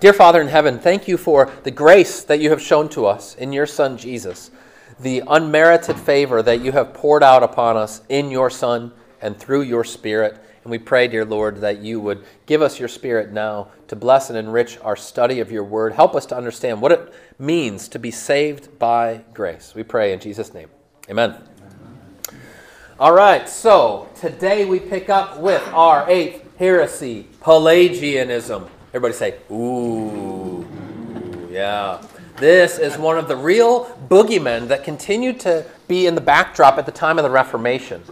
Dear Father in heaven, thank you for the grace that you have shown to us in your Son Jesus, the unmerited favor that you have poured out upon us in your Son and through your Spirit. And we pray, dear Lord, that you would give us your Spirit now to bless and enrich our study of your word. Help us to understand what it means to be saved by grace. We pray in Jesus' name. Amen. All right, so today we pick up with our eighth heresy, Pelagianism. Everybody say, ooh, yeah. This is one of the real boogeymen that continued to be in the backdrop at the time of the Reformation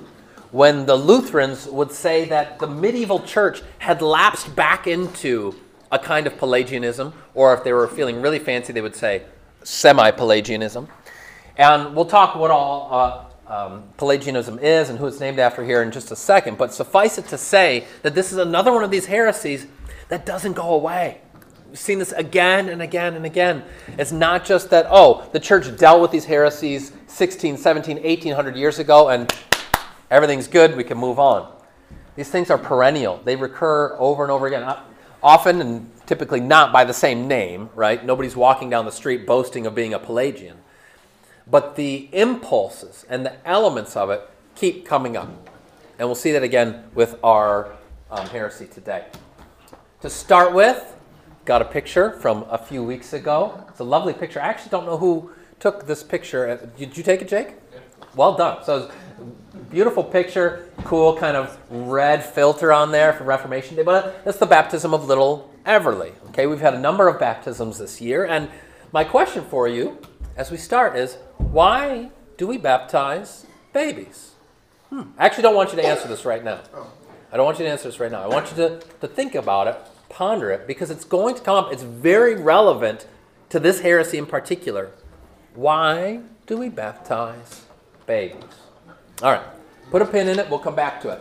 when the Lutherans would say that the medieval church had lapsed back into a kind of Pelagianism, or if they were feeling really fancy, they would say semi Pelagianism. And we'll talk what all uh, um, Pelagianism is and who it's named after here in just a second, but suffice it to say that this is another one of these heresies that doesn't go away. We've seen this again and again and again. It's not just that, oh, the church dealt with these heresies 16, 17, 1800 years ago and everything's good, we can move on. These things are perennial, they recur over and over again. Uh, often and typically not by the same name, right? Nobody's walking down the street boasting of being a Pelagian but the impulses and the elements of it keep coming up. And we'll see that again with our um, heresy today. To start with, got a picture from a few weeks ago. It's a lovely picture. I actually don't know who took this picture. Did you take it, Jake? Well done. So, beautiful picture, cool kind of red filter on there for Reformation Day. But that's the baptism of little Everly. Okay, we've had a number of baptisms this year, and my question for you as we start is why do we baptize babies? Hmm. I actually don't want you to answer this right now. I don't want you to answer this right now. I want you to, to think about it, ponder it, because it's going to come up. It's very relevant to this heresy in particular. Why do we baptize babies? All right, put a pin in it. We'll come back to it.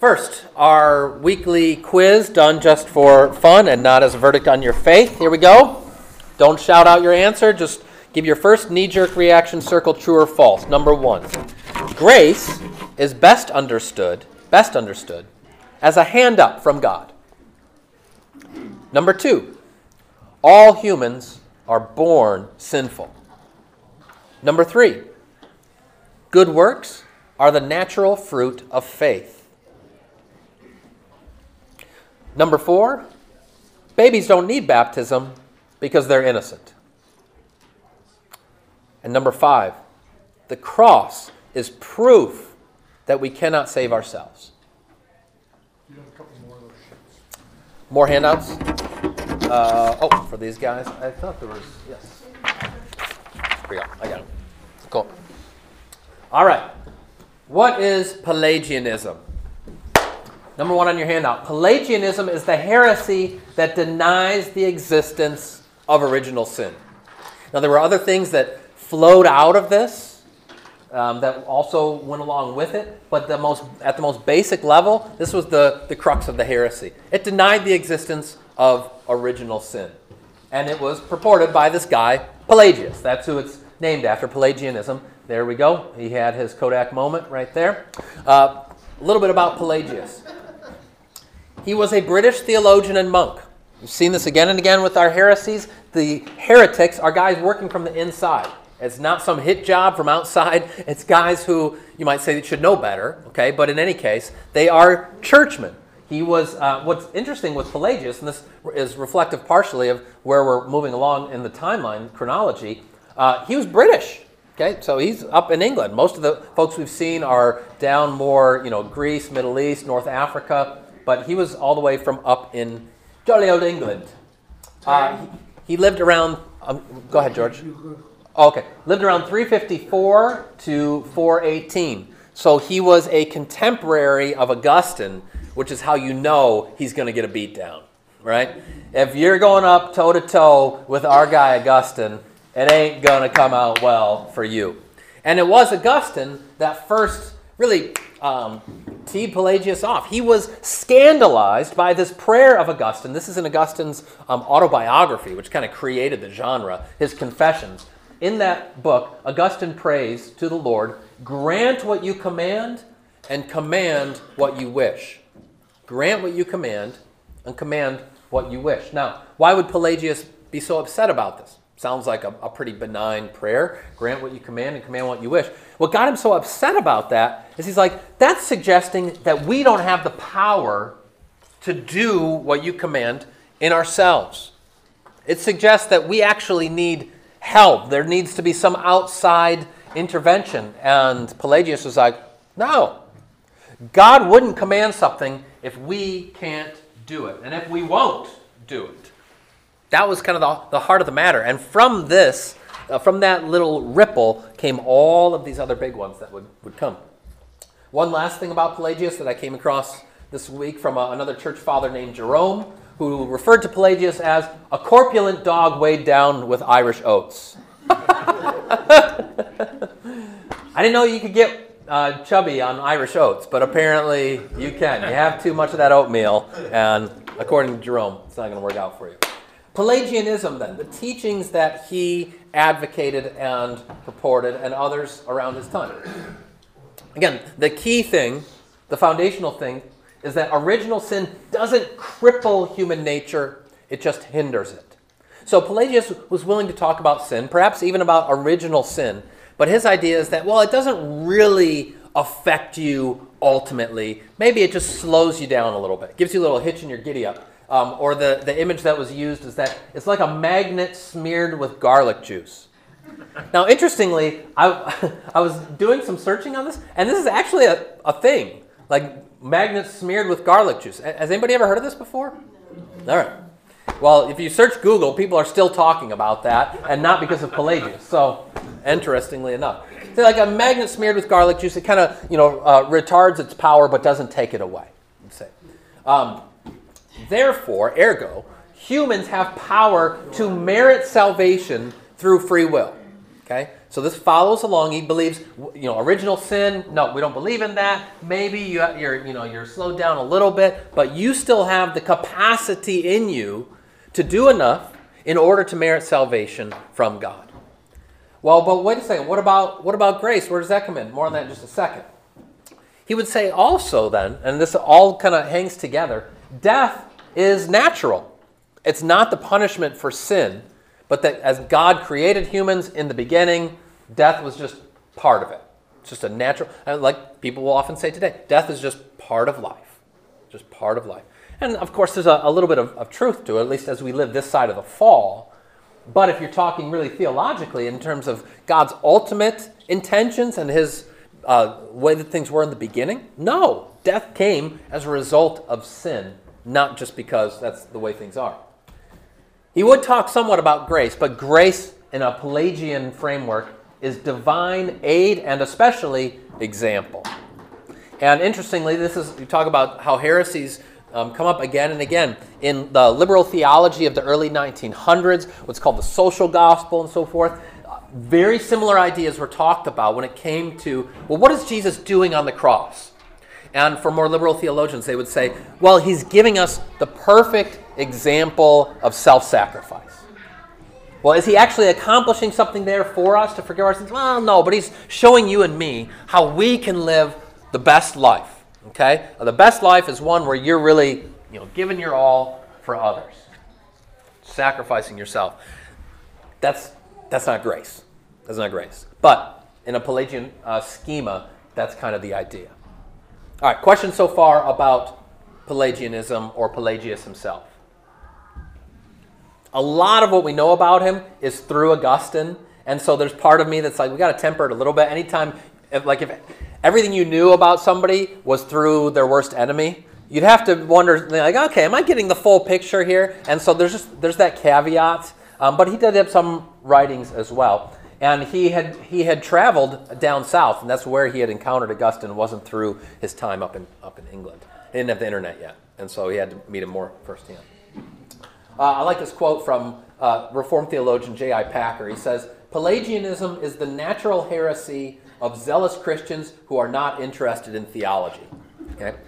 First, our weekly quiz done just for fun and not as a verdict on your faith. Here we go. Don't shout out your answer, just Give your first knee jerk reaction circle true or false. Number one grace is best understood, best understood as a hand up from God. Number two, all humans are born sinful. Number three, good works are the natural fruit of faith. Number four, babies don't need baptism because they're innocent. And number five, the cross is proof that we cannot save ourselves. More handouts? Uh, oh, for these guys? I thought there was, yes. Here we go. I got them. Cool. All right. What is Pelagianism? Number one on your handout. Pelagianism is the heresy that denies the existence of original sin. Now, there were other things that flowed out of this um, that also went along with it. But the most, at the most basic level, this was the, the crux of the heresy. It denied the existence of original sin. And it was purported by this guy, Pelagius. That's who it's named after, Pelagianism. There we go. He had his Kodak moment right there. Uh, a little bit about Pelagius. He was a British theologian and monk. We've seen this again and again with our heresies. The heretics are guys working from the inside. It's not some hit job from outside. It's guys who you might say should know better, okay? But in any case, they are churchmen. He was, uh, what's interesting with Pelagius, and this is reflective partially of where we're moving along in the timeline chronology, uh, he was British. Okay, so he's up in England. Most of the folks we've seen are down more, you know, Greece, Middle East, North Africa, but he was all the way from up in jolly old England. Uh, he, lived around. Um, go ahead, George. Okay, lived around 354 to 418. So he was a contemporary of Augustine, which is how you know he's going to get a beat down, right? If you're going up toe to toe with our guy Augustine, it ain't going to come out well for you. And it was Augustine that first really um, teed Pelagius off. He was scandalized by this prayer of Augustine. This is in Augustine's um, autobiography, which kind of created the genre, his Confessions in that book, Augustine prays to the Lord, grant what you command and command what you wish. Grant what you command and command what you wish. Now, why would Pelagius be so upset about this? Sounds like a, a, pretty benign prayer. Grant what you command and command what you wish. What got him so upset about that is he's like, that's suggesting that we don't have the power to do what you command in ourselves. It suggests that we actually need help. There needs to be some outside intervention. And Pelagius was like, no. God wouldn't command something if we can't do it, and if we won't do it. That was kind of the, the heart of the matter. And from this, uh, from that little ripple, came all of these other big ones that would, would come. One last thing about Pelagius that I came across this week from a, another church father named Jerome, who referred to Pelagius as a corpulent dog weighed down with Irish oats. I didn't know you could get uh, chubby on Irish oats, but apparently you can. You have too much of that oatmeal, and according to Jerome, it's not going to work out for you. Pelagianism, then, the teachings that he advocated and purported, and others around his time. Again, the key thing, the foundational thing, is that original sin doesn't cripple human nature, it just hinders it. So Pelagius was willing to talk about sin, perhaps even about original sin, but his idea is that, well, it doesn't really affect you ultimately. Maybe it just slows you down a little bit, gives you a little hitch in your giddy up. Um, or the, the image that was used is that it's like a magnet smeared with garlic juice. Now, interestingly, I, I was doing some searching on this, and this is actually a, a thing like magnets smeared with garlic juice. Has anybody ever heard of this before? No. All right. Well, if you search Google, people are still talking about that, and not because of Pelagius. So, interestingly enough, so like a magnet smeared with garlic juice, it kind of you know uh, retards its power but doesn't take it away. Say. Um, Therefore, ergo, humans have power to merit salvation through free will. Okay? So this follows along. He believes, you know, original sin. No, we don't believe in that. Maybe you, are you know, you're slowed down a little bit, but you still have the capacity in you to do enough in order to merit salvation from God. Well, but wait a second. What about what about grace? Where does that come in? More on that in just a second. He would say also then, and this all kind of hangs together. Death is natural. It's not the punishment for sin, but that as God created humans in the beginning, death was just part of it. It's just a natural, like people will often say today, death is just part of life. Just part of life. And of course, there's a, a little bit of, of truth to it, at least as we live this side of the fall. But if you're talking really theologically in terms of God's ultimate intentions and his uh, way that things were in the beginning, no. Death came as a result of sin not just because that's the way things are. He would talk somewhat about grace, but grace in a Pelagian framework is divine aid and especially example. And interestingly, this is you talk about how heresies um, come up again and again in the liberal theology of the early 1900s, what's called the social gospel and so forth. Very similar ideas were talked about when it came to well, what is Jesus doing on the cross? And for more liberal theologians, they would say, well, he's giving us the perfect example of self sacrifice. Well, is he actually accomplishing something there for us to forgive our sins? Well, no, but he's showing you and me how we can live the best life. Okay? The best life is one where you're really, you know, giving your all for others, sacrificing yourself. That's that's not grace. That's not grace. But in a Pelagian uh, schema, that's kind of the idea. All right, questions so far about Pelagianism or Pelagius himself? A lot of what we know about him is through Augustine, and so there's part of me that's like, we got to temper it a little bit. Anytime, if, like, if everything you knew about somebody was through their worst enemy, you'd have to wonder, like, okay, am I getting the full picture here? And so there's just there's that caveat. Um, but he did have some writings as well. And he had, he had traveled down south, and that's where he had encountered Augustine. Wasn't through his time up in, up in England. He didn't have the internet yet, and so he had to meet him more firsthand. Uh, I like this quote from uh, Reformed theologian J.I. Packer. He says, Pelagianism is the natural heresy of zealous Christians who are not interested in theology. Okay?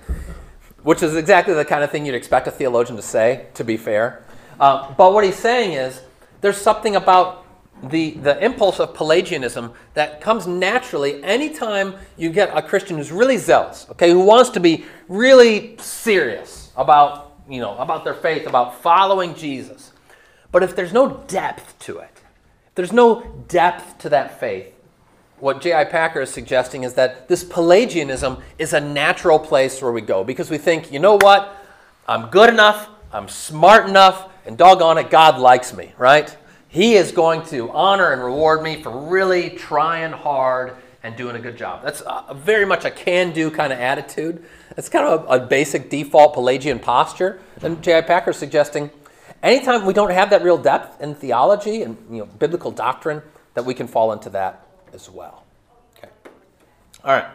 Which is exactly the kind of thing you'd expect a theologian to say, to be fair. Uh, but what he's saying is there's something about the, the impulse of Pelagianism that comes naturally anytime you get a Christian who's really zealous, okay, who wants to be really serious about you know, about their faith, about following Jesus. But if there's no depth to it, if there's no depth to that faith, what J.I. Packer is suggesting is that this Pelagianism is a natural place where we go because we think, you know what? I'm good enough, I'm smart enough, and doggone it, God likes me, right? He is going to honor and reward me for really trying hard and doing a good job. That's a, very much a can do kind of attitude. It's kind of a, a basic default Pelagian posture. And J.I. Packer suggesting anytime we don't have that real depth in theology and you know, biblical doctrine, that we can fall into that as well. Okay. All right.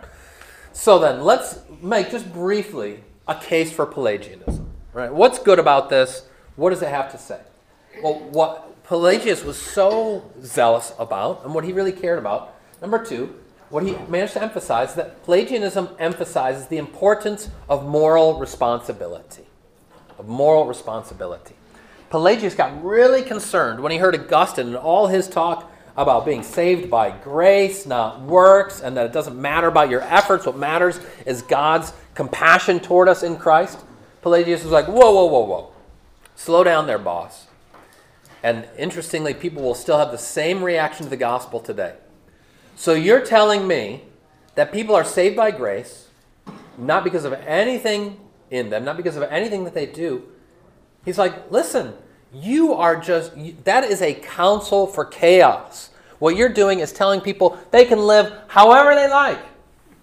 So then let's make just briefly a case for Pelagianism. Right? What's good about this? What does it have to say? Well, what Pelagius was so zealous about and what he really cared about, number two, what he managed to emphasize is that Pelagianism emphasizes the importance of moral responsibility. Of moral responsibility. Pelagius got really concerned when he heard Augustine and all his talk about being saved by grace, not works, and that it doesn't matter about your efforts. What matters is God's compassion toward us in Christ. Pelagius was like, whoa, whoa, whoa, whoa. Slow down there, boss. And interestingly, people will still have the same reaction to the gospel today. So you're telling me that people are saved by grace, not because of anything in them, not because of anything that they do. He's like, listen, you are just, that is a counsel for chaos. What you're doing is telling people they can live however they like.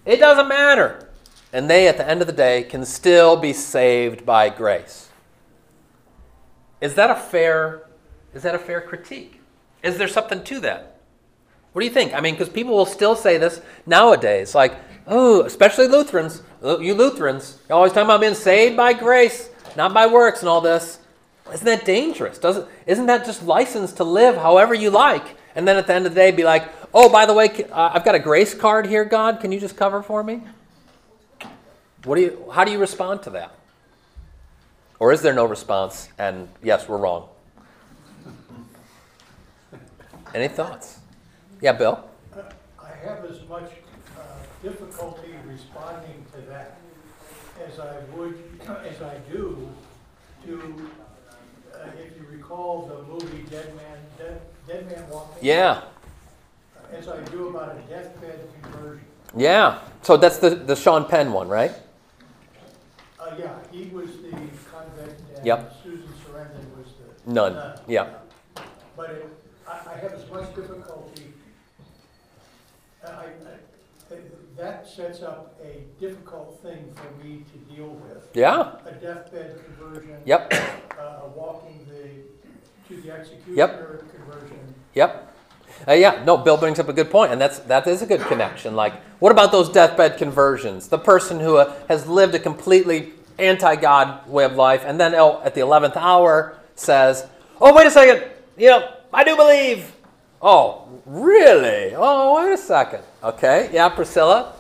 It doesn't matter. And they, at the end of the day, can still be saved by grace. Is that a fair, is that a fair critique? Is there something to that? What do you think? I mean, because people will still say this nowadays, like, oh, especially Lutherans. You Lutherans, you're always talking about being saved by grace, not by works, and all this. Isn't that dangerous? Doesn't isn't that just license to live however you like? And then at the end of the day, be like, oh, by the way, uh, I've got a grace card here, God. Can you just cover for me? What do you? How do you respond to that? Or is there no response? And yes, we're wrong. Any thoughts? Yeah, Bill? I have as much uh, difficulty responding to that as I would, as I do to, uh, if you recall the movie Dead Man, Dead, Dead Man Walking. Yeah. As I do about a deathbed conversion. Yeah. So that's the, the Sean Penn one, right? Uh, yeah, he was the convict and Yep. Susan Sarandon was the. None. nun. Yeah. But it, I, I have as much difficulty, I, I, that sets up a difficult thing for me to deal with. Yeah. A deathbed conversion. Yep. Uh, walking the, to the executioner conversion. Yep. Uh, yeah, no, Bill brings up a good point, and that's that is a good connection. Like, what about those deathbed conversions? The person who uh, has lived a completely anti-God way of life, and then oh, at the eleventh hour says, "Oh, wait a second, you know, I do believe." Oh, really? Oh, wait a second. Okay, yeah, Priscilla.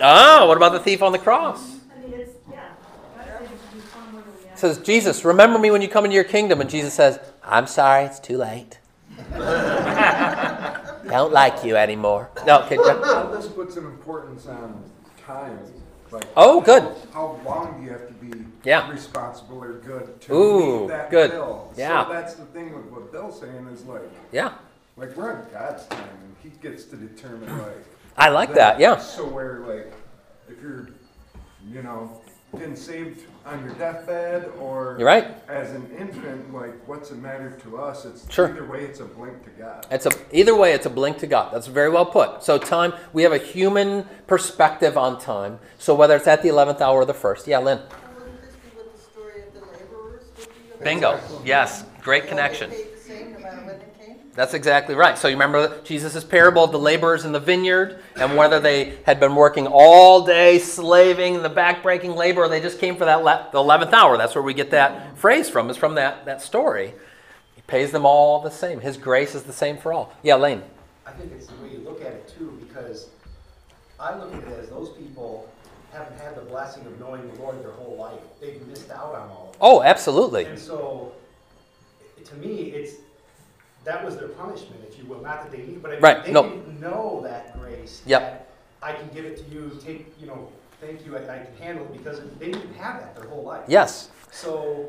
Ah, what about the thief on the cross? It says, Jesus, remember me when you come into your kingdom. And Jesus says, I'm sorry, it's too late. Don't like you anymore. No, okay. This puts an importance on time. Like Oh, good. How long do you have to be Yeah. responsible or good to Ooh, meet that good. bill? Yeah. So that's the thing with what Bill's saying is like, Yeah, like we're on God's time and He gets to determine like. I like that. Yeah. So where like, if you're, you know, been saved on your deathbed or You're right. as an infant, like what's it matter to us? It's Sure. either way, it's a blink to God. It's a either way. It's a blink to God. That's very well put. So time. We have a human perspective on time. So whether it's at the eleventh hour or the first. Yeah, Lynn. Wouldn't this be what the story of the laborers would be? Bingo. Yes. Great connection. They paid the same no matter when they came? That's exactly right. So you remember Jesus' parable of the laborers in the vineyard and whether they had been working all day slaving, the backbreaking labor, or they just came for that le- the 11th hour. That's where we get that phrase from, is from that, that story. He pays them all the same. His grace is the same for all. Yeah, Lane. I think it's the way you look at it too, because I look at it as those people haven't had the blessing of knowing the Lord their whole life. They've missed out on all of it. Oh, absolutely. And so, to me, it's, that was their punishment, if you will, not that they need, but I mean, Right, they no. didn't know that grace. Yep. that I can give it to you, take, you know, thank you, I, I can handle it, because they didn't have that their whole life. Yes. So,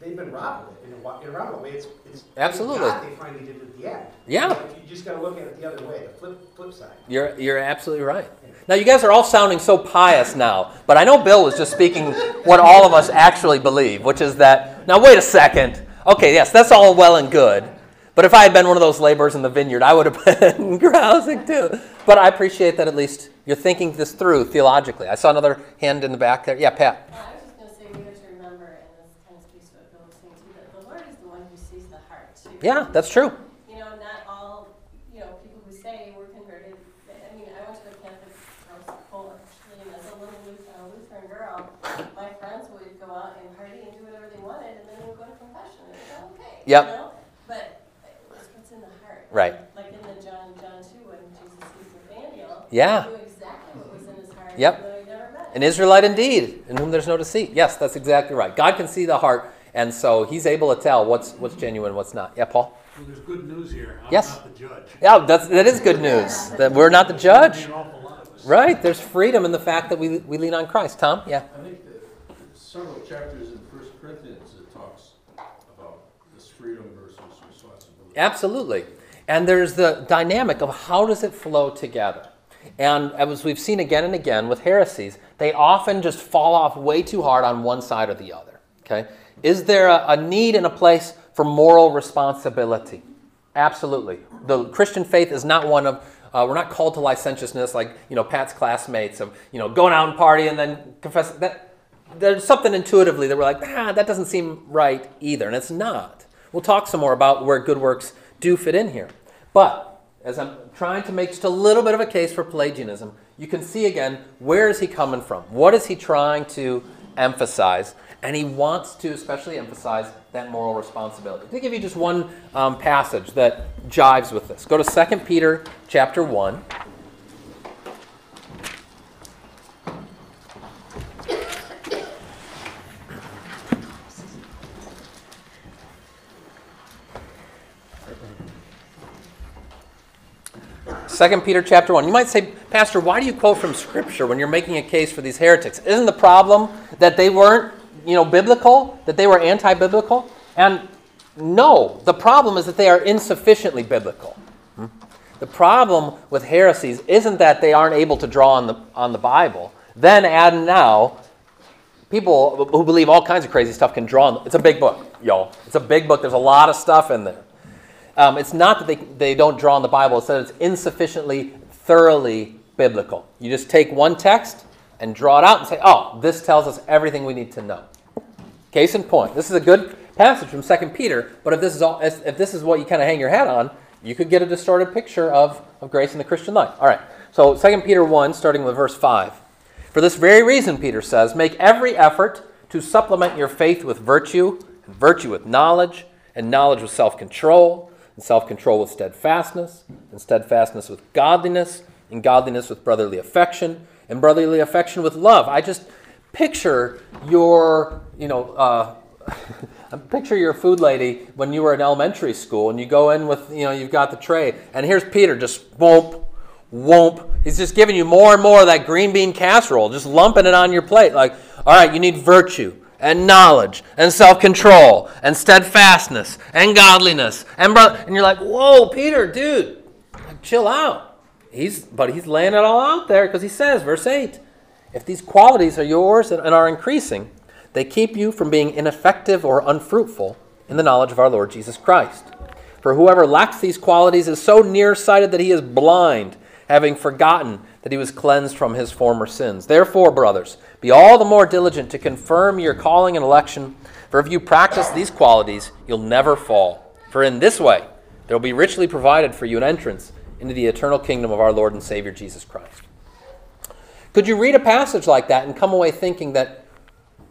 they've been robbed of it in a, in a roundabout way, it's, it's. Absolutely. God They finally did it at the end. Yeah. You You just gotta look at it the other way, the flip, flip side. You're, you're absolutely right. Now, you guys are all sounding so pious now, but I know Bill was just speaking what all of us actually believe, which is that, now, wait a second. Okay, yes, that's all well and good. But if I had been one of those laborers in the vineyard, I would have been grousing too. But I appreciate that at least you're thinking this through theologically. I saw another hand in the back there. Yeah, Pat. Well, I was just gonna say, we have to remember, and this kind of speaks to what Bill was saying too, that the Lord is the one who sees the heart too. Yeah, that's true. You know, not all, you know, people who say we're converted, I mean, I went to a Catholic house Poland, actually, and as a little Lutheran, Lutheran girl, my friends would go out and party and do whatever they wanted, and then they would go to confession, and it was okay. you Yep. know? But it's what's in the heart. Right. Like in the John, John two, when Jesus sees Nathaniel. Yeah. He knew exactly what was in his heart. Yep. even though he never met An. Israelite indeed, in whom there's no deceit. Yes, that's exactly right. God can see the heart, and so He's able to tell what's what's genuine, what's not. Yeah, Paul. Well, there's good news here. I'm Yes. not the judge. Yeah, that's that is good news. That we're not the judge. An awful lot of us. Right. There's freedom in the fact that we we lean on Christ. Tom. Yeah. I think that several chapters in First Corinthians it talks about this freedom versus responsibility. Absolutely. And there's the dynamic of how does it flow together. And as we've seen again and again with heresies, they often just fall off way too hard on one side or the other. Okay? Is there a, a need and a place for moral responsibility? Absolutely. The Christian faith is not one of uh, we're not called to licentiousness like you know Pat's classmates of you know going out and party and then confess that there's something intuitively that we're like ah that doesn't seem right either and it's not. We'll talk some more about where good works do fit in here. But as I'm trying to make just a little bit of a case for Pelagianism, you can see again where is he coming from? What is he trying to emphasize? And he wants to especially emphasize that moral responsibility. To give you just one um, passage that jives with this, go to 2 Peter chapter 1. Second Peter chapter 1. You might say, Pastor, why do you quote from Scripture when you're making a case for these heretics? Isn't the problem that they weren't, you know, biblical? That they were anti-biblical? And no, the problem is that they are insufficiently biblical. The problem with heresies isn't that they aren't able to draw on the, on the Bible. Then add now, people who believe all kinds of crazy stuff can draw on. It's a big book, y'all. It's a big book. There's a lot of stuff in there. Um, it's not that they, they don't draw on the Bible, it's that it's insufficiently, thoroughly biblical. You just take one text and draw it out and say, oh, this tells us everything we need to know. Case in point. This is a good passage from 2 Peter, but if this is, all, if this is what you kind of hang your hat on, you could get a distorted picture of, of grace in the Christian life. All right, so 2 Peter 1, starting with verse 5. For this very reason, Peter says, make every effort to supplement your faith with virtue, and virtue with knowledge, and knowledge with self control and self control with steadfastness, and steadfastness with godliness, and godliness with brotherly affection, and brotherly affection with love. I just picture your, you know, uh, picture your food lady when you were in elementary school, and you go in with, you know, you've got the tray, and here's Peter just whoomp, whoomp. He's just giving you more and more of that green bean casserole, just lumping it on your plate. Like, all right, you need virtue and knowledge and self-control and steadfastness and godliness and brother and you're like whoa peter dude chill out he's but he's laying it all out there because he says verse 8 if these qualities are yours and are increasing they keep you from being ineffective or unfruitful in the knowledge of our lord jesus christ for whoever lacks these qualities is so nearsighted that he is blind having forgotten that he was cleansed from his former sins. Therefore, brothers, be all the more diligent to confirm your calling and election, for if you practice these qualities, you'll never fall. For in this way, there will be richly provided for you an entrance into the eternal kingdom of our Lord and Savior Jesus Christ. Could you read a passage like that and come away thinking that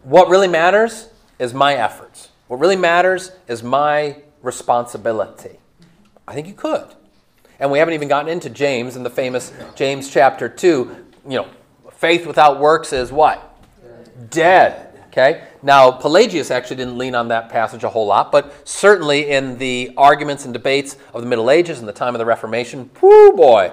what really matters is my efforts? What really matters is my responsibility? I think you could. And we haven't even gotten into James and the famous James chapter 2. You know, faith without works is what? Dead. Okay? Now, Pelagius actually didn't lean on that passage a whole lot, but certainly in the arguments and debates of the Middle Ages and the time of the Reformation, whoo boy,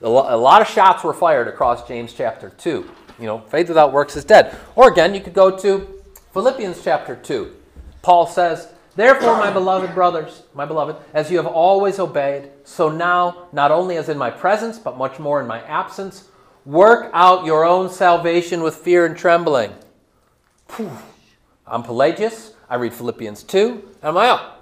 a lot of shots were fired across James chapter 2. You know, faith without works is dead. Or again, you could go to Philippians chapter 2. Paul says, Therefore, my beloved brothers, my beloved, as you have always obeyed, so now, not only as in my presence, but much more in my absence, work out your own salvation with fear and trembling. Phew. I'm Pelagius. I read Philippians 2, and I'm like, oh,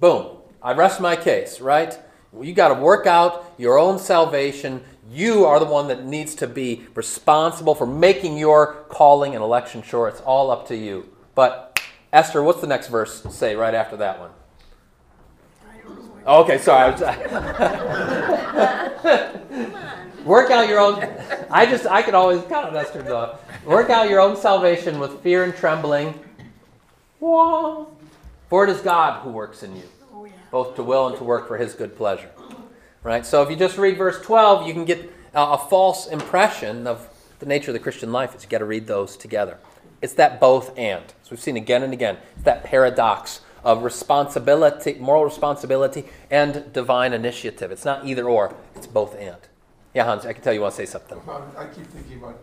boom. I rest my case, right? You got to work out your own salvation. You are the one that needs to be responsible for making your calling and election sure. It's all up to you. But Esther, what's the next verse say right after that one? Okay, sorry. Work out your own. I just I could always count on Esther though. Work out your own salvation with fear and trembling. Wah. For it is God who works in you, oh, both to will and to work for His good pleasure. Right. So if you just read verse twelve, you can get a, a false impression of the nature of the Christian life. Is you got to read those together. It's that both and. So we've seen again and again. It's that paradox of responsibility, moral responsibility, and divine initiative. It's not either or, it's both and. Yeah, Hans, I can tell you want to say something. I keep thinking about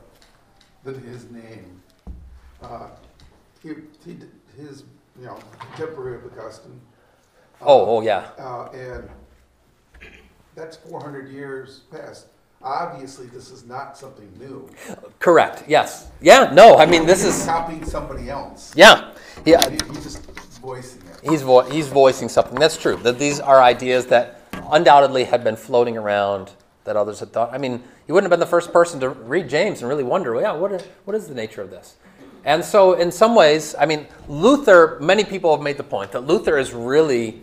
that his name. Uh, he, he, his, you know, contemporary of Augustine. Uh, Oh, oh yeah. Uh, and that's 400 years past. Obviously, this is not something new. Correct. Yes. Yeah. No. I mean, this He's is. copying somebody else. Yeah. Yeah. He- He's just voicing it. He's vo- he's voicing something. That's true. That these are ideas that undoubtedly had been floating around that others had thought. I mean, you wouldn't have been the first person to read James and really wonder, well, yeah, what is, what is the nature of this? And so, in some ways, I mean, Luther. Many people have made the point that Luther is really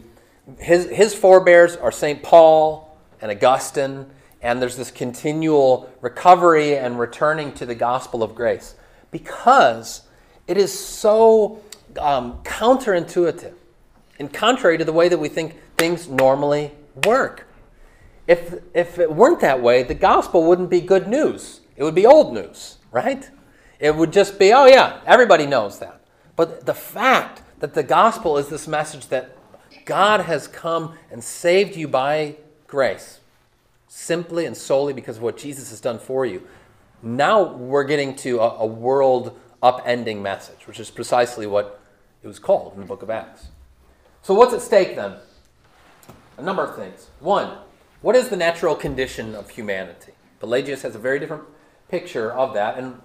his his forebears are Saint Paul and Augustine, and there's this continual recovery and returning to the gospel of grace because it is so um, counterintuitive and contrary to the way that we think things normally work. If, if it weren't that way, the gospel wouldn't be good news. It would be old news, right? It would just be, oh, yeah, everybody knows that. But the fact that the gospel is this message that God has come and saved you by grace, simply and solely because of what Jesus has done for you. Now we're getting to a, a world upending message, which is precisely what it was called in the book of Acts. So, what's at stake then? A number of things. One, what is the natural condition of humanity? Pelagius has a very different picture of that, and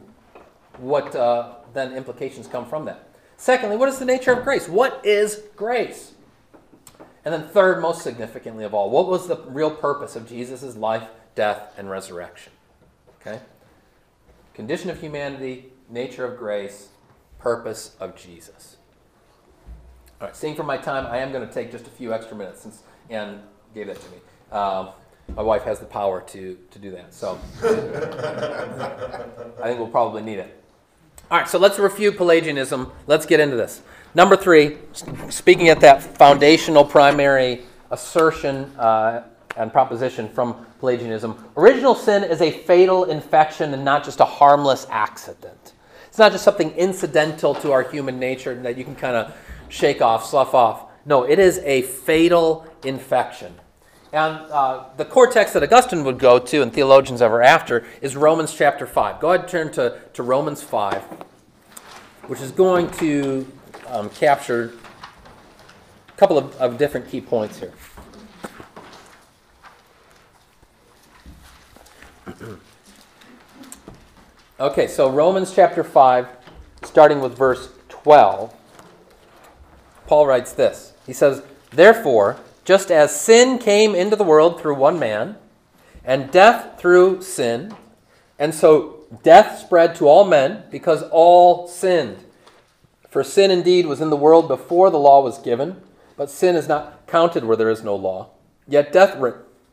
what uh, then implications come from that. Secondly, what is the nature of grace? What is grace? And then, third, most significantly of all, what was the real purpose of Jesus' life, death, and resurrection? Okay? Condition of humanity, nature of grace, purpose of Jesus. All right, seeing from my time, I am going to take just a few extra minutes since Ann gave that to me. Um, my wife has the power to, to do that, so I think we'll probably need it. All right, so let's refute Pelagianism. Let's get into this. Number three, speaking at that foundational primary assertion uh, and proposition from Pelagianism, original sin is a fatal infection and not just a harmless accident. It's not just something incidental to our human nature that you can kind of shake off, slough off. No, it is a fatal infection. And uh, the core text that Augustine would go to, and theologians ever after, is Romans chapter 5. Go ahead and turn to, to Romans 5, which is going to um, capture a couple of, of different key points here. okay, so Romans chapter 5, starting with verse 12, Paul writes this. He says, Therefore, just as sin came into the world through one man, and death through sin, and so death spread to all men because all sinned. For sin indeed was in the world before the law was given, but sin is not counted where there is no law. Yet death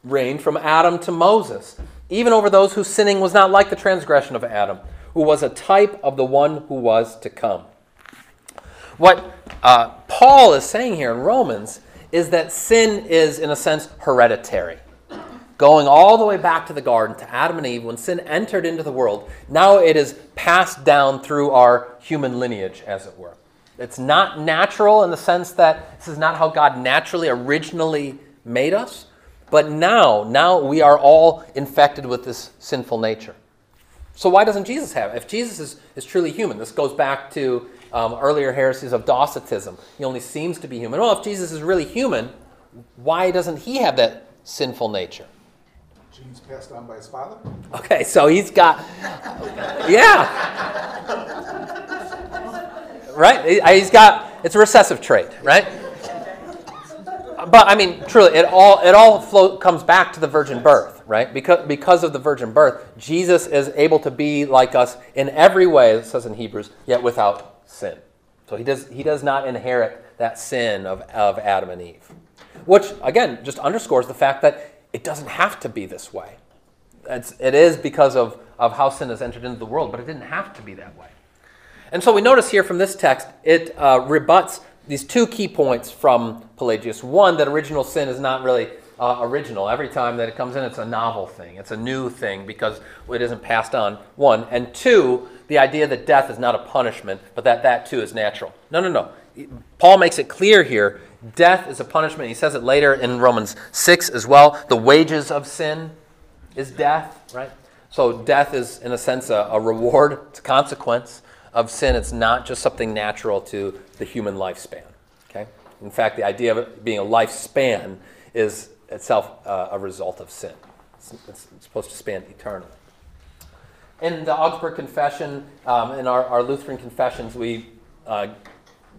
reigned from Adam to Moses, even over those whose sinning was not like the transgression of Adam, who was a type of the one who was to come. What uh, Paul is saying here in Romans is that sin is, in a sense, hereditary. Going all the way back to the garden, to Adam and Eve, when sin entered into the world, now it is passed down through our human lineage, as it were. It's not natural in the sense that this is not how God naturally, originally made us, but now, now we are all infected with this sinful nature. So why doesn't Jesus have it? If Jesus is, is truly human, this goes back to um, earlier heresies of Docetism. He only seems to be human. Well, if Jesus is really human, why doesn't he have that sinful nature? Genes passed on by his father. Okay, so he's got, yeah, right. He- He's got it's a recessive trait, right? But I mean, truly, it all it all flow, comes back to the virgin birth, right? Because because of the virgin birth, Jesus is able to be like us in every way. It says in Hebrews, yet without sin. So he does he does not inherit that sin of, of Adam and Eve, which again just underscores the fact that it doesn't have to be this way. It's, it is because of, of how sin has entered into the world, but it didn't have to be that way. And so we notice here from this text, it uh, rebuts these two key points from Pelagius. One, that original sin is not really uh, original. Every time that it comes in, it's a novel thing, it's a new thing because it isn't passed on. One. And two, the idea that death is not a punishment, but that that too is natural. No, no, no. Paul makes it clear here death is a punishment. He says it later in Romans 6 as well. The wages of sin is death, right? So death is, in a sense, a, a reward, it's a consequence of sin. It's not just something natural to the human lifespan. Okay? In fact, the idea of it being a lifespan is itself uh, a result of sin. It's, it's supposed to span eternally. In the Augsburg Confession, um, in our, our Lutheran confessions, we uh,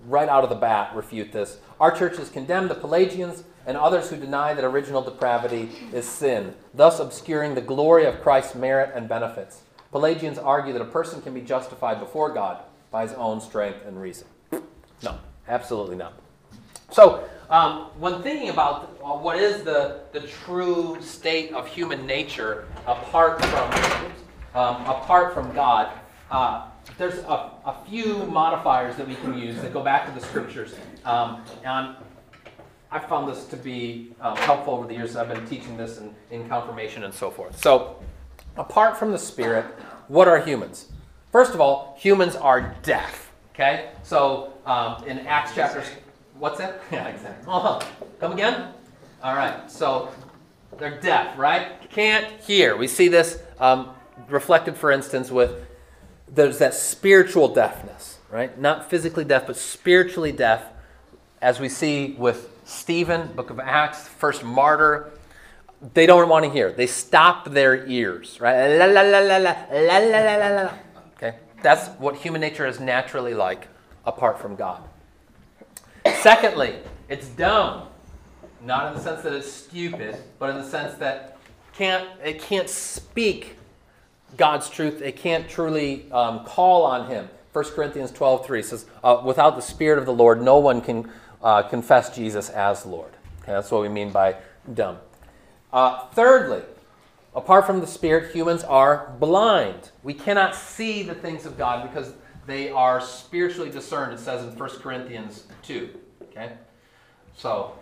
right out of the bat refute this. Our churches condemn the Pelagians and others who deny that original depravity is sin, thus obscuring the glory of Christ's merit and benefits. Pelagians argue that a person can be justified before God by his own strength and reason. No, absolutely not. So, um, when thinking about uh, what is the, the true state of human nature apart from, um, apart from God, uh, there's a, a, few modifiers that we can use that go back to the scriptures. Um, and I found this to be um, helpful over the years. I've been teaching this in, in confirmation and so forth. So, apart from the Spirit, what are humans? First of all, humans are deaf. Okay? So, um, in Acts chapter. What's that? Yeah, exactly. Uh-huh. Come again? All right. So, they're deaf, right? Can't hear. We see this um, reflected, for instance, with there's that spiritual deafness, right? Not physically deaf, but spiritually deaf, as we see with Stephen, book of Acts, first martyr. They don't want to hear. They stop their ears, right? La, la, la, la, la, la, la, la, la. Okay? That's what human nature is naturally like apart from God. Secondly, it's dumb. Not in the sense that it's stupid, but in the sense that can't, it can't speak God's truth. It can't truly um, call on Him. 1 Corinthians 12 3 says, uh, Without the Spirit of the Lord, no one can uh, confess Jesus as Lord. Okay, that's what we mean by dumb. Uh, thirdly, apart from the Spirit, humans are blind. We cannot see the things of God because they are spiritually discerned, it says in 1 Corinthians 2. Okay? So,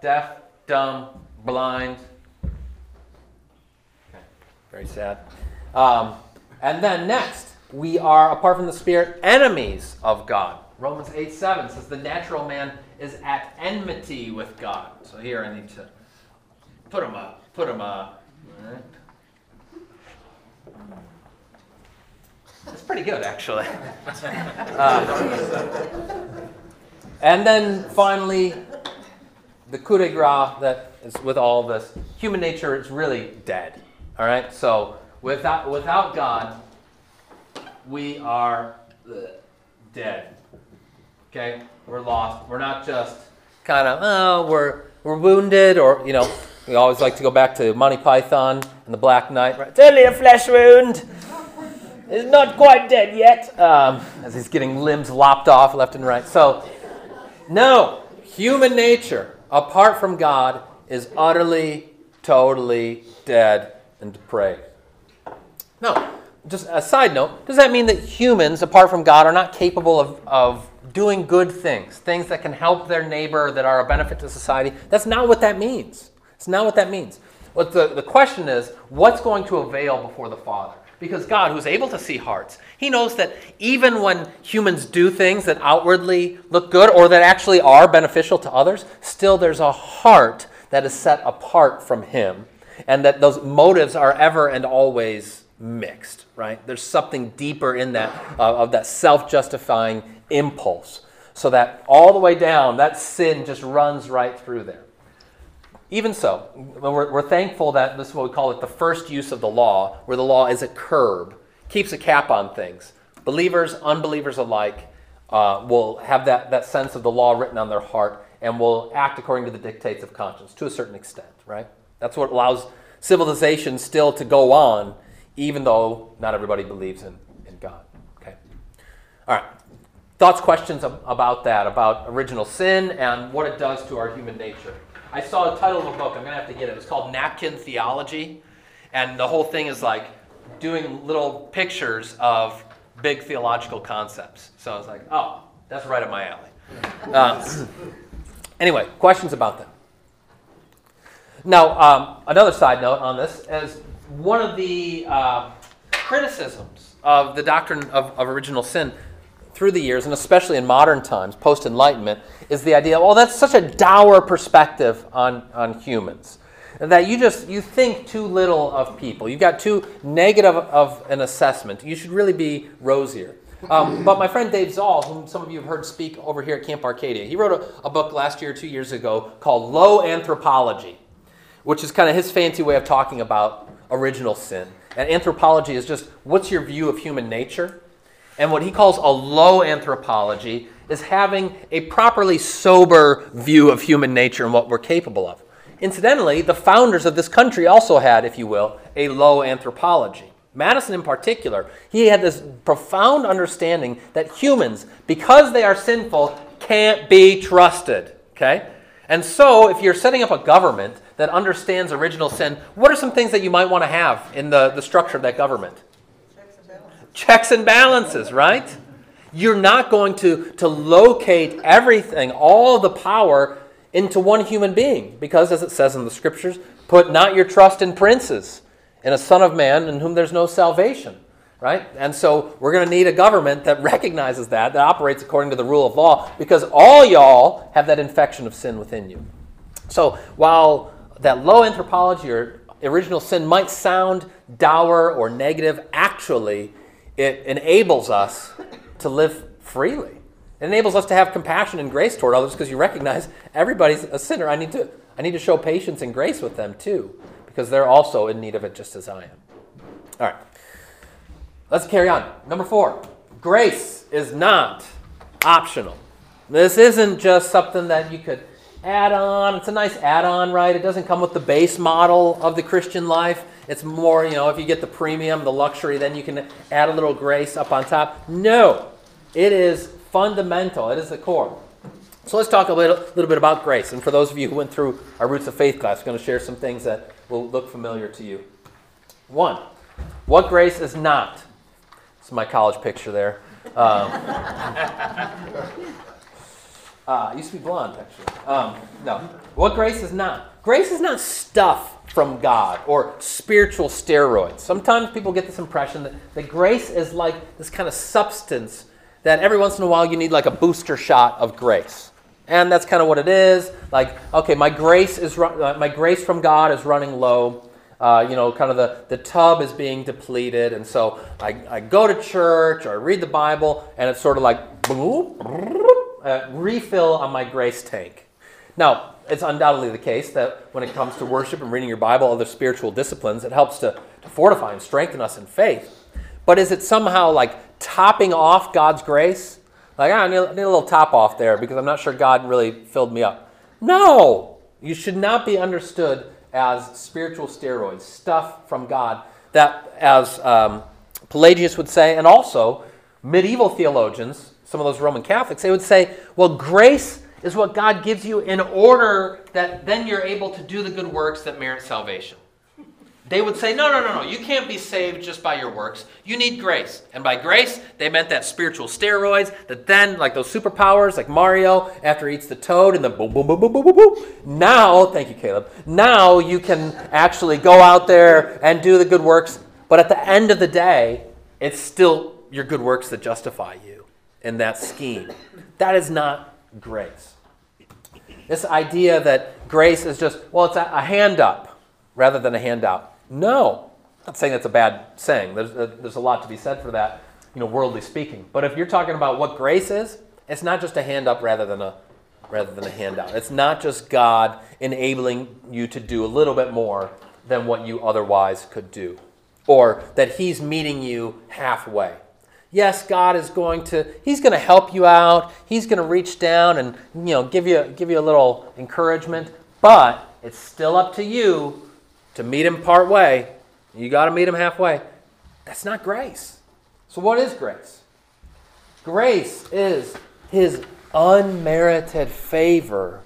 deaf, dumb, blind. Okay, very sad. Um, and then next, we are, apart from the Spirit, enemies of God. Romans 8 7 says the natural man is at enmity with God. So here I need to put them up, put them up. All right. It's pretty good, actually. Uh, and then finally, the coup de grace that is with all of this. Human nature is really dead. All right? So without, without God, we are uh, dead. Okay? We're lost. We're not just kind of, oh, we're, we're wounded, or, you know, we always like to go back to Monty Python and the Black Knight. Right? It's only a flesh wound. It's not quite dead yet. Um, as he's getting limbs lopped off left and right. So, no, human nature, apart from God, is utterly, totally dead and depraved. No, just a side note does that mean that humans, apart from God, are not capable of, of doing good things, things that can help their neighbor, that are a benefit to society? That's not what that means. It's not what that means. What the, the question is what's going to avail before the Father? Because God, who's able to see hearts, He knows that even when humans do things that outwardly look good or that actually are beneficial to others, still there's a heart that is set apart from Him. and that those motives are ever and always mixed, right? There's something deeper in that, uh, of that self justifying impulse. So that all the way down, that sin just runs right through there. Even so, we're, we're thankful that this is what we call it the first use of the law, where the law is a curb, keeps a cap on things. Believers, unbelievers alike uh, will have that, that sense of the law written on their heart and will act according to the dictates of conscience to a certain extent, right? That's what allows civilization still to go on, even though not everybody believes in, in God. Okay? All right. Thoughts, questions about that, about original sin and what it does to our human nature? I saw the title of a book, I'm going to have to get it. It's called Napkin Theology. And the whole thing is like doing little pictures of big theological concepts. So I was like, oh, that's right up my alley. Uh, anyway, questions about that? Now, um, another side note on this is one of the uh, criticisms of the doctrine of, of original sin through the years, and especially in modern times, post Enlightenment, is the idea, well, that's such a dour perspective on, on humans. That you just you think too little of people. You've got too negative of an assessment. You should really be rosier. Um, but my friend Dave Zahl, whom some of you have heard speak over here at Camp Arcadia, he wrote a, a book last year, two years ago, called Low Anthropology, which is kind of his fancy way of talking about original sin. And anthropology is just what's your view of human nature? And what he calls a low anthropology is having a properly sober view of human nature and what we're capable of. Incidentally, the founders of this country also had, if you will, a low anthropology. Madison, in particular, he had this profound understanding that humans, because they are sinful, can't be trusted. Okay? And so, if you're setting up a government that understands original sin, what are some things that you might want to have in the, the structure of that government? Checks and balances. right? You're not going to, to locate everything, all the power, into one human being. Because, as it says in the scriptures, put not your trust in princes, in a son of man in whom there's no salvation, right? And so we're going to need a government that recognizes that, that operates according to the rule of law, because all y'all have that infection of sin within you. So while that low anthropology or original sin might sound dour or negative, actually, it enables us to live freely. It enables us to have compassion and grace toward others because you recognize everybody's a sinner. I need to I need to show patience and grace with them too because they're also in need of it just as I am. All right. Let's carry on. Number 4. Grace is not optional. This isn't just something that you could add on. It's a nice add on, right? It doesn't come with the base model of the Christian life. It's more, you know, if you get the premium, the luxury, then you can add a little grace up on top. No, it is fundamental, it is the core. So let's talk a little, little bit about grace. And for those of you who went through our Roots of Faith class, I'm going to share some things that will look familiar to you. One, what grace is not. It's my college picture there. Um, uh, used to be blonde, actually. Um, no. What grace is not? Grace is not stuff from God or spiritual steroids. Sometimes people get this impression that, that grace is like this kind of substance that every once in a while you need like a booster shot of grace. And that's kind of what it is. Like, okay, my grace is uh, my grace from God is running low. Uh, you know, kind of the, the tub is being depleted, and so I, I go to church or I read the Bible, and it's sort of like uh, refill on my grace tank. Now, it's undoubtedly the case that when it comes to worship and reading your Bible, other spiritual disciplines, it helps to, to fortify and strengthen us in faith. But is it somehow like topping off God's grace? Like, ah, I, need, need a little top off there because I'm not sure God really filled me up. No! You should not be understood as spiritual steroids, stuff from God that, as um, Pelagius would say, and also medieval theologians, some of those Roman Catholics, they would say, well, grace is what God gives you in order that then you're able to do the good works that merit salvation. They would say, no, no, no, no, you can't be saved just by your works. You need grace. And by grace, they meant that spiritual steroids that then, like those superpowers, like Mario after he eats the toad and the boom, boom, boom, boom, boom, boom, boom. Now, thank you, Caleb. Now you can actually go out there and do the good works. But at the end of the day, it's still your good works that justify you in that scheme. That is not grace. This idea that grace is just, well, it's a, hand up. rather than a handout. No. I'm not saying that's a bad saying. There's a, there's a lot to be said for that, you know, worldly speaking. But if you're talking about what grace is, it's not just a hand up rather than a rather than a handout. It's not just God enabling you to do a little bit more than what you otherwise could do, or that He's meeting you halfway. Yes, God is going to He's going to help you out. He's going to reach down and you know give you give you a little encouragement, but it's still up to you to meet Him part way. You got to meet Him halfway. That's not grace. So what is grace? Grace is His unmerited favor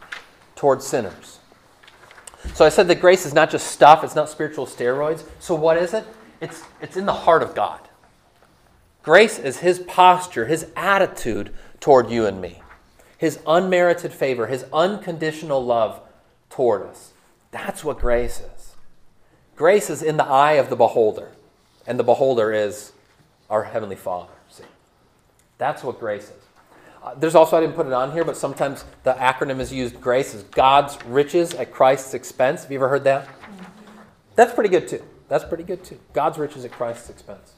towards sinners. So I said that grace is not just stuff, it's not spiritual steroids. So what is it? It's, it's in the heart of God. Grace is his posture, his attitude toward you and me, his unmerited favor, his unconditional love toward us. That's what grace is. Grace is in the eye of the beholder, and the beholder is our Heavenly Father. See? That's what grace is. Uh, there's also, I didn't put it on here, but sometimes the acronym is used grace is God's riches at Christ's expense. Have you ever heard that? That's pretty good too. That's pretty good too. God's riches at Christ's expense.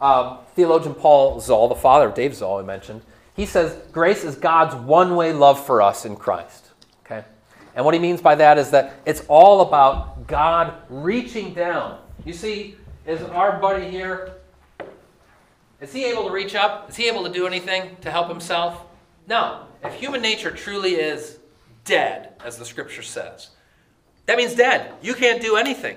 Um, theologian Paul Zahl, the father of Dave Zahl, I mentioned, he says grace is God's one way love for us in Christ. Okay? And what he means by that is that it's all about God reaching down. You see, is our buddy here is he able to reach up? Is he able to do anything to help himself? No. If human nature truly is dead, as the scripture says, that means dead. You can't do anything.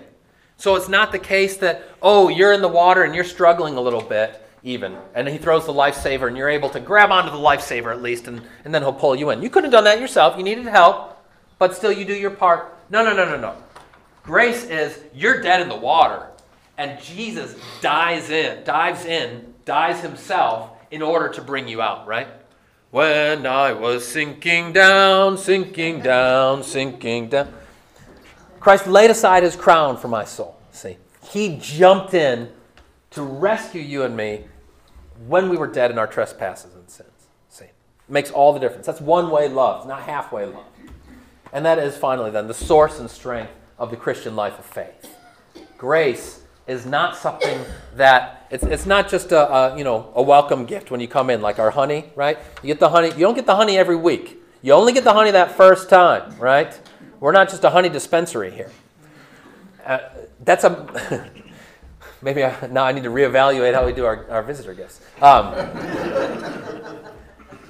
So it's not the case that, oh, you're in the water and you're struggling a little bit, even, and he throws the lifesaver and you're able to grab onto the lifesaver at least, and, and then he'll pull you in. You couldn't have done that yourself. You needed help, but still you do your part. No, no, no, no, no. Grace is you're dead in the water, and Jesus dives in, dives in dies himself in order to bring you out, right? When I was sinking down, sinking down, sinking down. Christ laid aside his crown for my soul. See, he jumped in to rescue you and me when we were dead in our trespasses and sins. See, makes all the difference. That's one way love, not halfway love. And that is finally then the source and strength of the Christian life of faith. Grace is not something that it's, it's not just a, a, you know a welcome gift when you come in like our honey right you get the honey you don't get the honey every week you only get the honey that first time right we're not just a honey dispensary here uh, that's a maybe I, now i need to reevaluate how we do our, our visitor gifts um,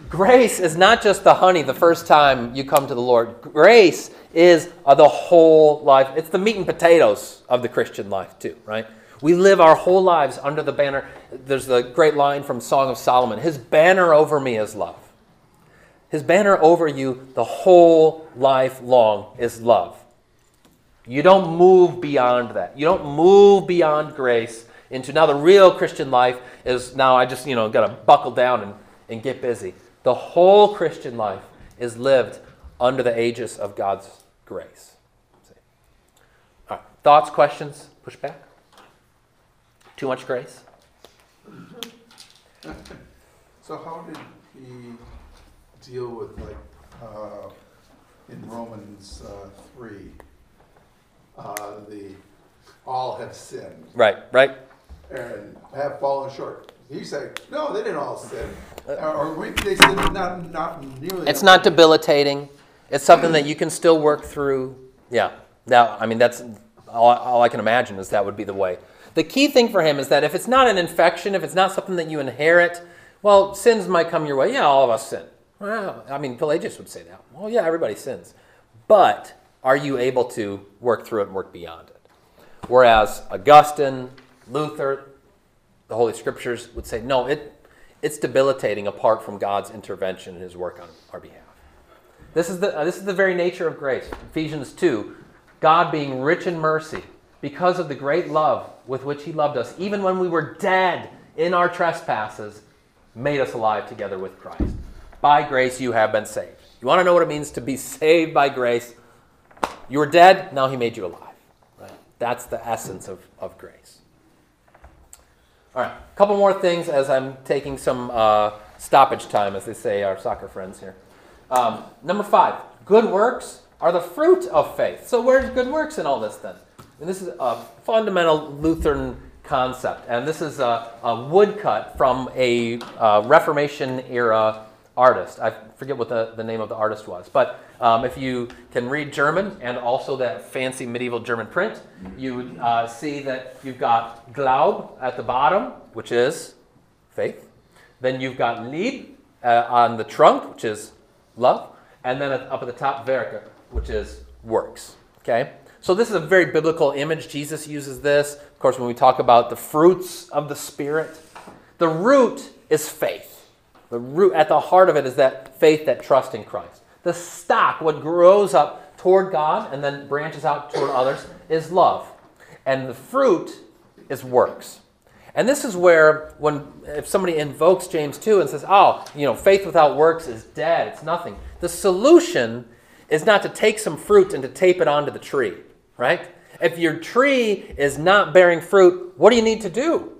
grace is not just the honey the first time you come to the lord grace is uh, the whole life. It's the meat and potatoes of the Christian life, too, right? We live our whole lives under the banner. There's the great line from Song of Solomon His banner over me is love. His banner over you the whole life long is love. You don't move beyond that. You don't move beyond grace into now the real Christian life is now I just, you know, got to buckle down and, and get busy. The whole Christian life is lived under the aegis of God's grace. All right. Thoughts, questions, pushback? Too much grace? So how did he deal with like uh, in Romans uh, three, uh, the all have sinned Right, right. and have fallen short? He said, no, they didn't all sin, or, or we, they sinned not not nearly. It's not debilitating. It's something that you can still work through. Yeah. Now, I mean, that's all, all I can imagine is that would be the way. The key thing for him is that if it's not an infection, if it's not something that you inherit, well, sins might come your way. Yeah, all of us sin. Well, I mean, Pelagius would say that. Well, yeah, everybody sins. But are you able to work through it and work beyond it? Whereas Augustine, Luther, the Holy Scriptures would say, no, it, it's debilitating apart from God's intervention and his work on our behalf. This is the, uh, this is the very nature of grace. Ephesians 2 God being rich in mercy because of the great love with which he loved us, even when we were dead in our trespasses, made us alive together with Christ. By grace you have been saved. You want to know what it means to be saved by grace? You were dead, now he made you alive. Right? That's the essence of, of grace. All right, a couple more things as I'm taking some uh, stoppage time, as they say our soccer friends here. Um, number five, good works are the fruit of faith. So where's good works in all this then? And this is a fundamental Lutheran concept. And this is a, a woodcut from a uh, Reformation era artist. I forget what the, the name of the artist was. But um, if you can read German and also that fancy medieval German print, you would uh, see that you've got Glaub at the bottom, which is faith. Then you've got Lieb uh, on the trunk, which is love. And then up at the top, Werke, which is works. Okay? So this is a very biblical image. Jesus uses this. Of course, when we talk about the fruits of the Spirit, the root is faith. The root at the heart of it is that faith, that trust in Christ. The stock, what grows up toward God and then branches out toward others, is love. And the fruit is works. And this is where, when if somebody invokes James 2 and says, oh, you know, faith without works is dead, it's nothing. The solution is not to take some fruit and to tape it onto the tree, right? If your tree is not bearing fruit, what do you need to do?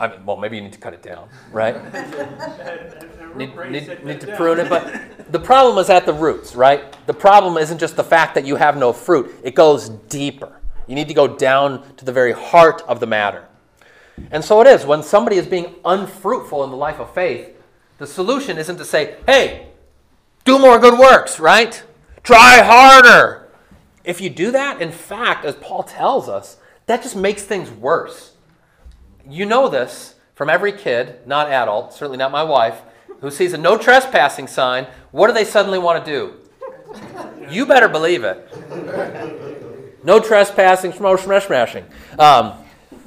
I mean, well, maybe you need to cut it down, right? need, need, need to prune it, but the problem is at the roots, right? The problem isn't just the fact that you have no fruit, it goes deeper. You need to go down to the very heart of the matter. And so it is. When somebody is being unfruitful in the life of faith, the solution isn't to say, hey, do more good works, right? Try harder. If you do that, in fact, as Paul tells us, that just makes things worse. You know this from every kid, not adult, certainly not my wife, who sees a no trespassing sign. What do they suddenly want to do? You better believe it. No trespassing, smash, smash, smashing. Um,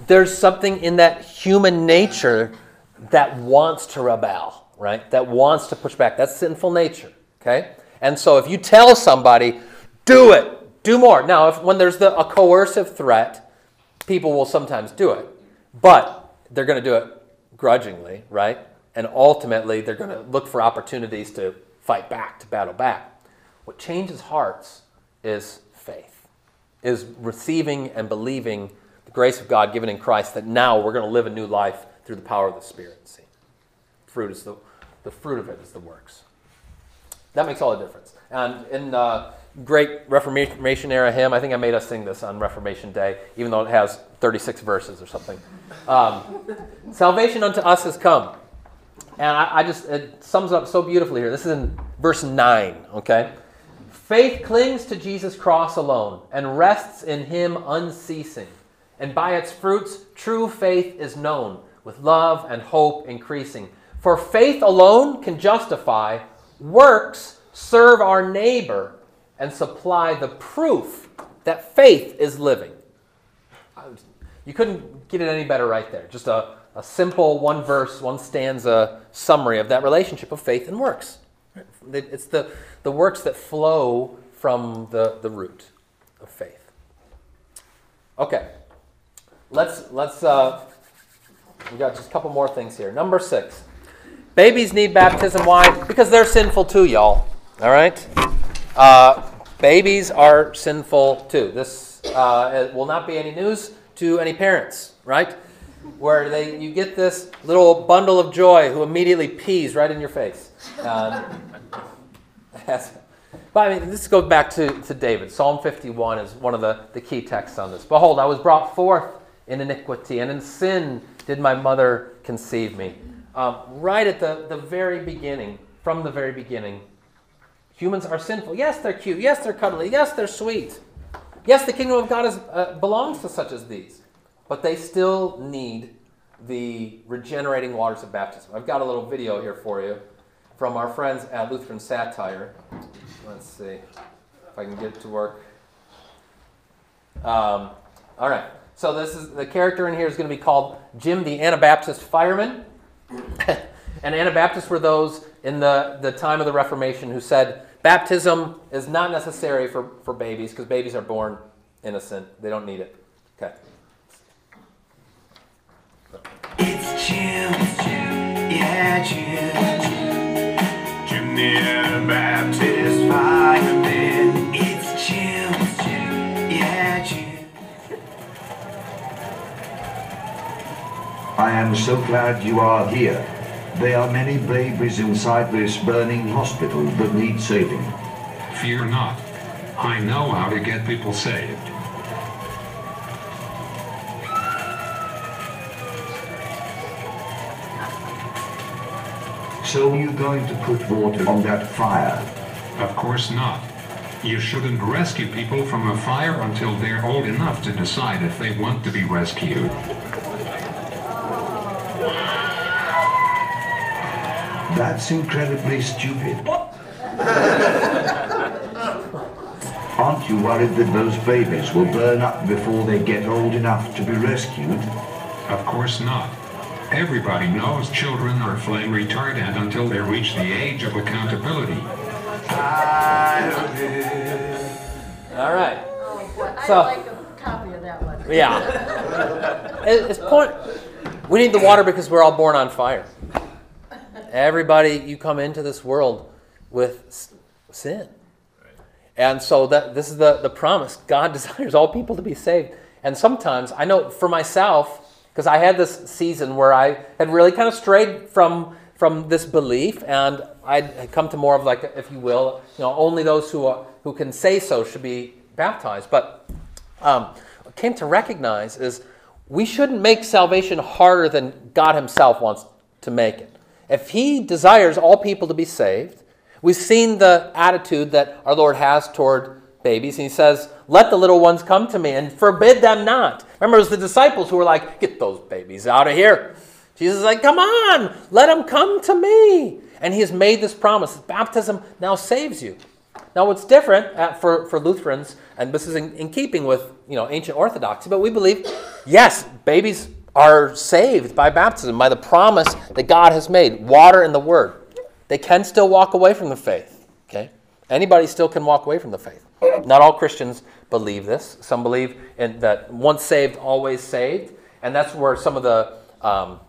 there's something in that human nature that wants to rebel, right? That wants to push back. That's sinful nature, okay? And so if you tell somebody, do it, do more. Now, if when there's the, a coercive threat, people will sometimes do it, but they're going to do it grudgingly, right? And ultimately, they're going to look for opportunities to fight back, to battle back. What changes hearts is faith, is receiving and believing the grace of God given in Christ that now we're going to live a new life through the power of the Spirit. See, fruit is the, the fruit of it is the works. That makes all the difference. And in uh, great Reformation era hymn, I think I made us sing this on Reformation Day, even though it has 36 verses or something. Um, Salvation unto us has come. And I, I just, it sums up so beautifully here. This is in verse 9, okay? Faith clings to Jesus' cross alone and rests in him unceasing and by its fruits true faith is known, with love and hope increasing. For faith alone can justify, works serve our neighbor and supply the proof that faith is living. You couldn't get it any better right there. Just a, a simple one verse, one stanza summary of that relationship of faith and works. It's the, the works that flow from the, the root of faith. Okay. Let's let's uh, we got just a couple more things here. Number six, babies need baptism. Why? Because they're sinful too, y'all. All right. Uh, babies are sinful too. This uh, will not be any news to any parents, right? Where they you get this little bundle of joy who immediately pees right in your face. Um, but I mean, this goes back to, to David. Psalm 51 is one of the, the key texts on this. Behold, I was brought forth in iniquity, and in sin did my mother conceive me. Um, right at the, the very beginning, from the very beginning, humans are sinful. Yes, they're cute. Yes, they're cuddly. Yes, they're sweet. Yes, the kingdom of God is, uh, belongs to such as these. But they still need the regenerating waters of baptism. I've got a little video here for you from our friends at Lutheran Satire. Let's see if I can get it to work. Um, all right. So this is the character in here is going to be called Jim the Anabaptist fireman. and Anabaptists were those in the, the time of the Reformation who said baptism is not necessary for, for babies because babies are born innocent. They don't need it. Okay. It's Jim, yeah, Jim, Jim the Anabaptist fireman. It's Jim. I am so glad you are here. There are many babies inside this burning hospital that need saving. Fear not. I know how to get people saved. So you're going to put water on that fire? Of course not. You shouldn't rescue people from a fire until they're old enough to decide if they want to be rescued. That's incredibly stupid. Aren't you worried that those babies will burn up before they get old enough to be rescued? Of course not. Everybody knows children are flame retardant until they reach the age of accountability. All right. Oh, I'd So- like a copy of that one. Yeah. It's point. We need the water because we're all born on fire. Everybody, you come into this world with sin. And so that this is the, the promise. God desires all people to be saved. And sometimes, I know for myself, because I had this season where I had really kind of strayed from, from this belief, and I'd come to more of like, if you will, you know, only those who, are, who can say so should be baptized. But um, came to recognize is we shouldn't make salvation harder than God Himself wants to make it. If He desires all people to be saved, we've seen the attitude that our Lord has toward babies, and He says, Let the little ones come to me and forbid them not. Remember, it was the disciples who were like, Get those babies out of here. Jesus is like, Come on, let them come to me. And He has made this promise. Baptism now saves you. Now, what's different uh, for, for Lutherans, and this is in, in keeping with you know ancient orthodoxy, but we believe, yes, babies are saved by baptism, by the promise that God has made, water and the Word. They can still walk away from the faith. Okay, anybody still can walk away from the faith. Not all Christians believe this. Some believe in that once saved, always saved, and that's where some of the um,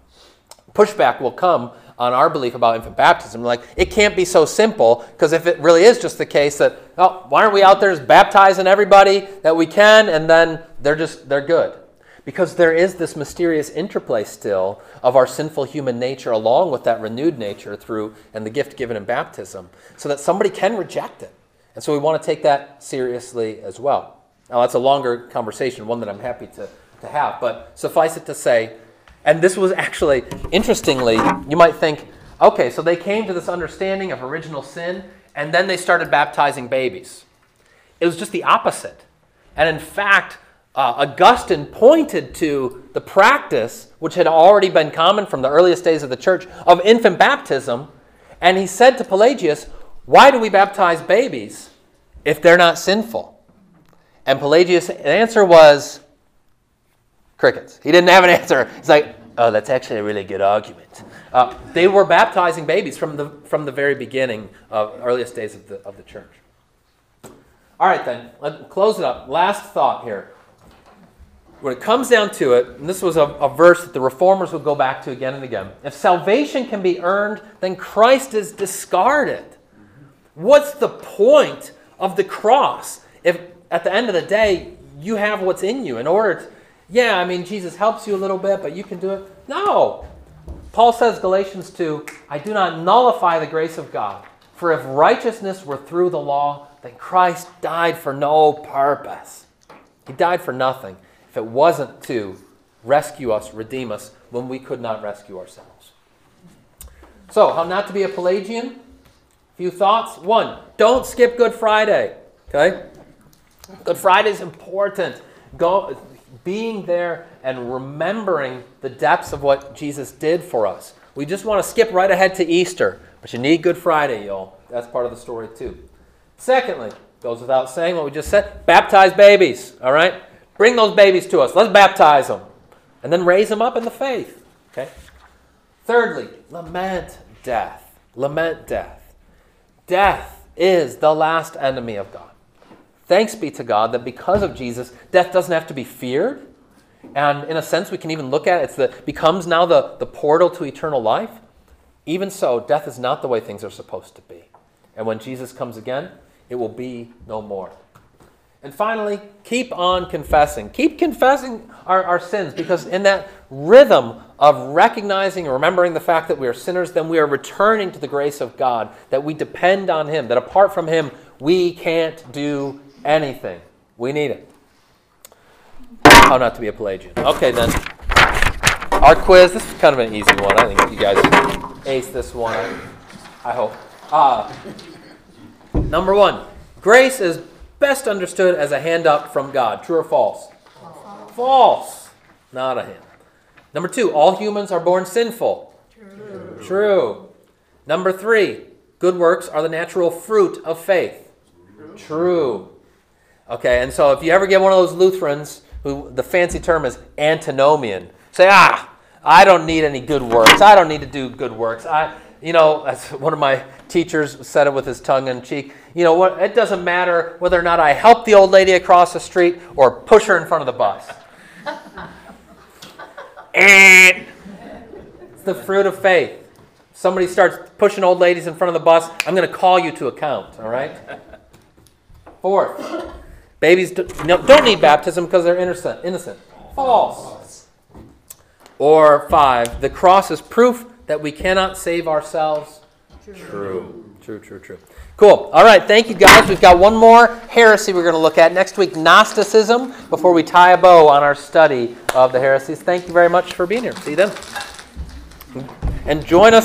pushback will come on our belief about infant baptism. Like, it can't be so simple, because if it really is just the case that, oh, why aren't we out there just baptizing everybody that we can, and then they're just, they're good. Because there is this mysterious interplay still of our sinful human nature along with that renewed nature through and the gift given in baptism, so that somebody can reject it. And so we want to take that seriously as well. Now, that's a longer conversation, one that I'm happy to, to have, but suffice it to say, and this was actually, interestingly, you might think, okay, so they came to this understanding of original sin, and then they started baptizing babies. It was just the opposite. And in fact, uh, Augustine pointed to the practice, which had already been common from the earliest days of the church, of infant baptism. And he said to Pelagius, Why do we baptize babies if they're not sinful? And Pelagius' answer was, Crickets. He didn't have an answer. He's like, oh, that's actually a really good argument. Uh, they were baptizing babies from the, from the very beginning of earliest days of the, of the church. All right, then, let's close it up. Last thought here. When it comes down to it, and this was a, a verse that the reformers would go back to again and again if salvation can be earned, then Christ is discarded. What's the point of the cross if at the end of the day you have what's in you in order to yeah, I mean, Jesus helps you a little bit, but you can do it. No. Paul says, Galatians 2, I do not nullify the grace of God. For if righteousness were through the law, then Christ died for no purpose. He died for nothing if it wasn't to rescue us, redeem us, when we could not rescue ourselves. So, how not to be a Pelagian? A few thoughts. One, don't skip Good Friday. Okay? Good Friday is important. Go, being there and remembering the depths of what Jesus did for us. We just want to skip right ahead to Easter, but you need Good Friday, y'all. That's part of the story, too. Secondly, goes without saying what we just said baptize babies, all right? Bring those babies to us. Let's baptize them. And then raise them up in the faith, okay? Thirdly, lament death. Lament death. Death is the last enemy of God. Thanks be to God that because of Jesus, death doesn't have to be feared. And in a sense, we can even look at it, it's becomes now the, the portal to eternal life. Even so, death is not the way things are supposed to be. And when Jesus comes again, it will be no more. And finally, keep on confessing. Keep confessing our, our sins because in that rhythm of recognizing and remembering the fact that we are sinners, then we are returning to the grace of God, that we depend on Him, that apart from Him, we can't do anything. We need it. How not to be a Pelagian. Okay, then. Our quiz. This is kind of an easy one. I think you guys ace this one. I, hope. Uh, number one grace is best understood as a hand up from God. True or false? False. Not a hand. Number two, all humans are born sinful. True. True. Number three, good works are the natural fruit of faith. True. Okay, and so if you ever get one of those Lutherans who the fancy term is antinomian, say, ah, I don't need any good works. I don't need to do good works. I, you know, as one of my teachers said it with his tongue in cheek. You know what? It doesn't matter whether or not I help the old lady across the street or push her in front of the bus. Eh. it's the fruit of faith. Somebody starts pushing old ladies in front of the bus. I'm going to call you to account. All right. Fourth, babies do, no, don't need baptism because they're innocent. Innocent. False. Or five, the cross is proof that we cannot save ourselves. True. True, true, true. Cool. All right, thank you guys. We've got one more heresy we're going to look at next week Gnosticism before we tie a bow on our study of the heresies. Thank you very much for being here. See you then. And join us.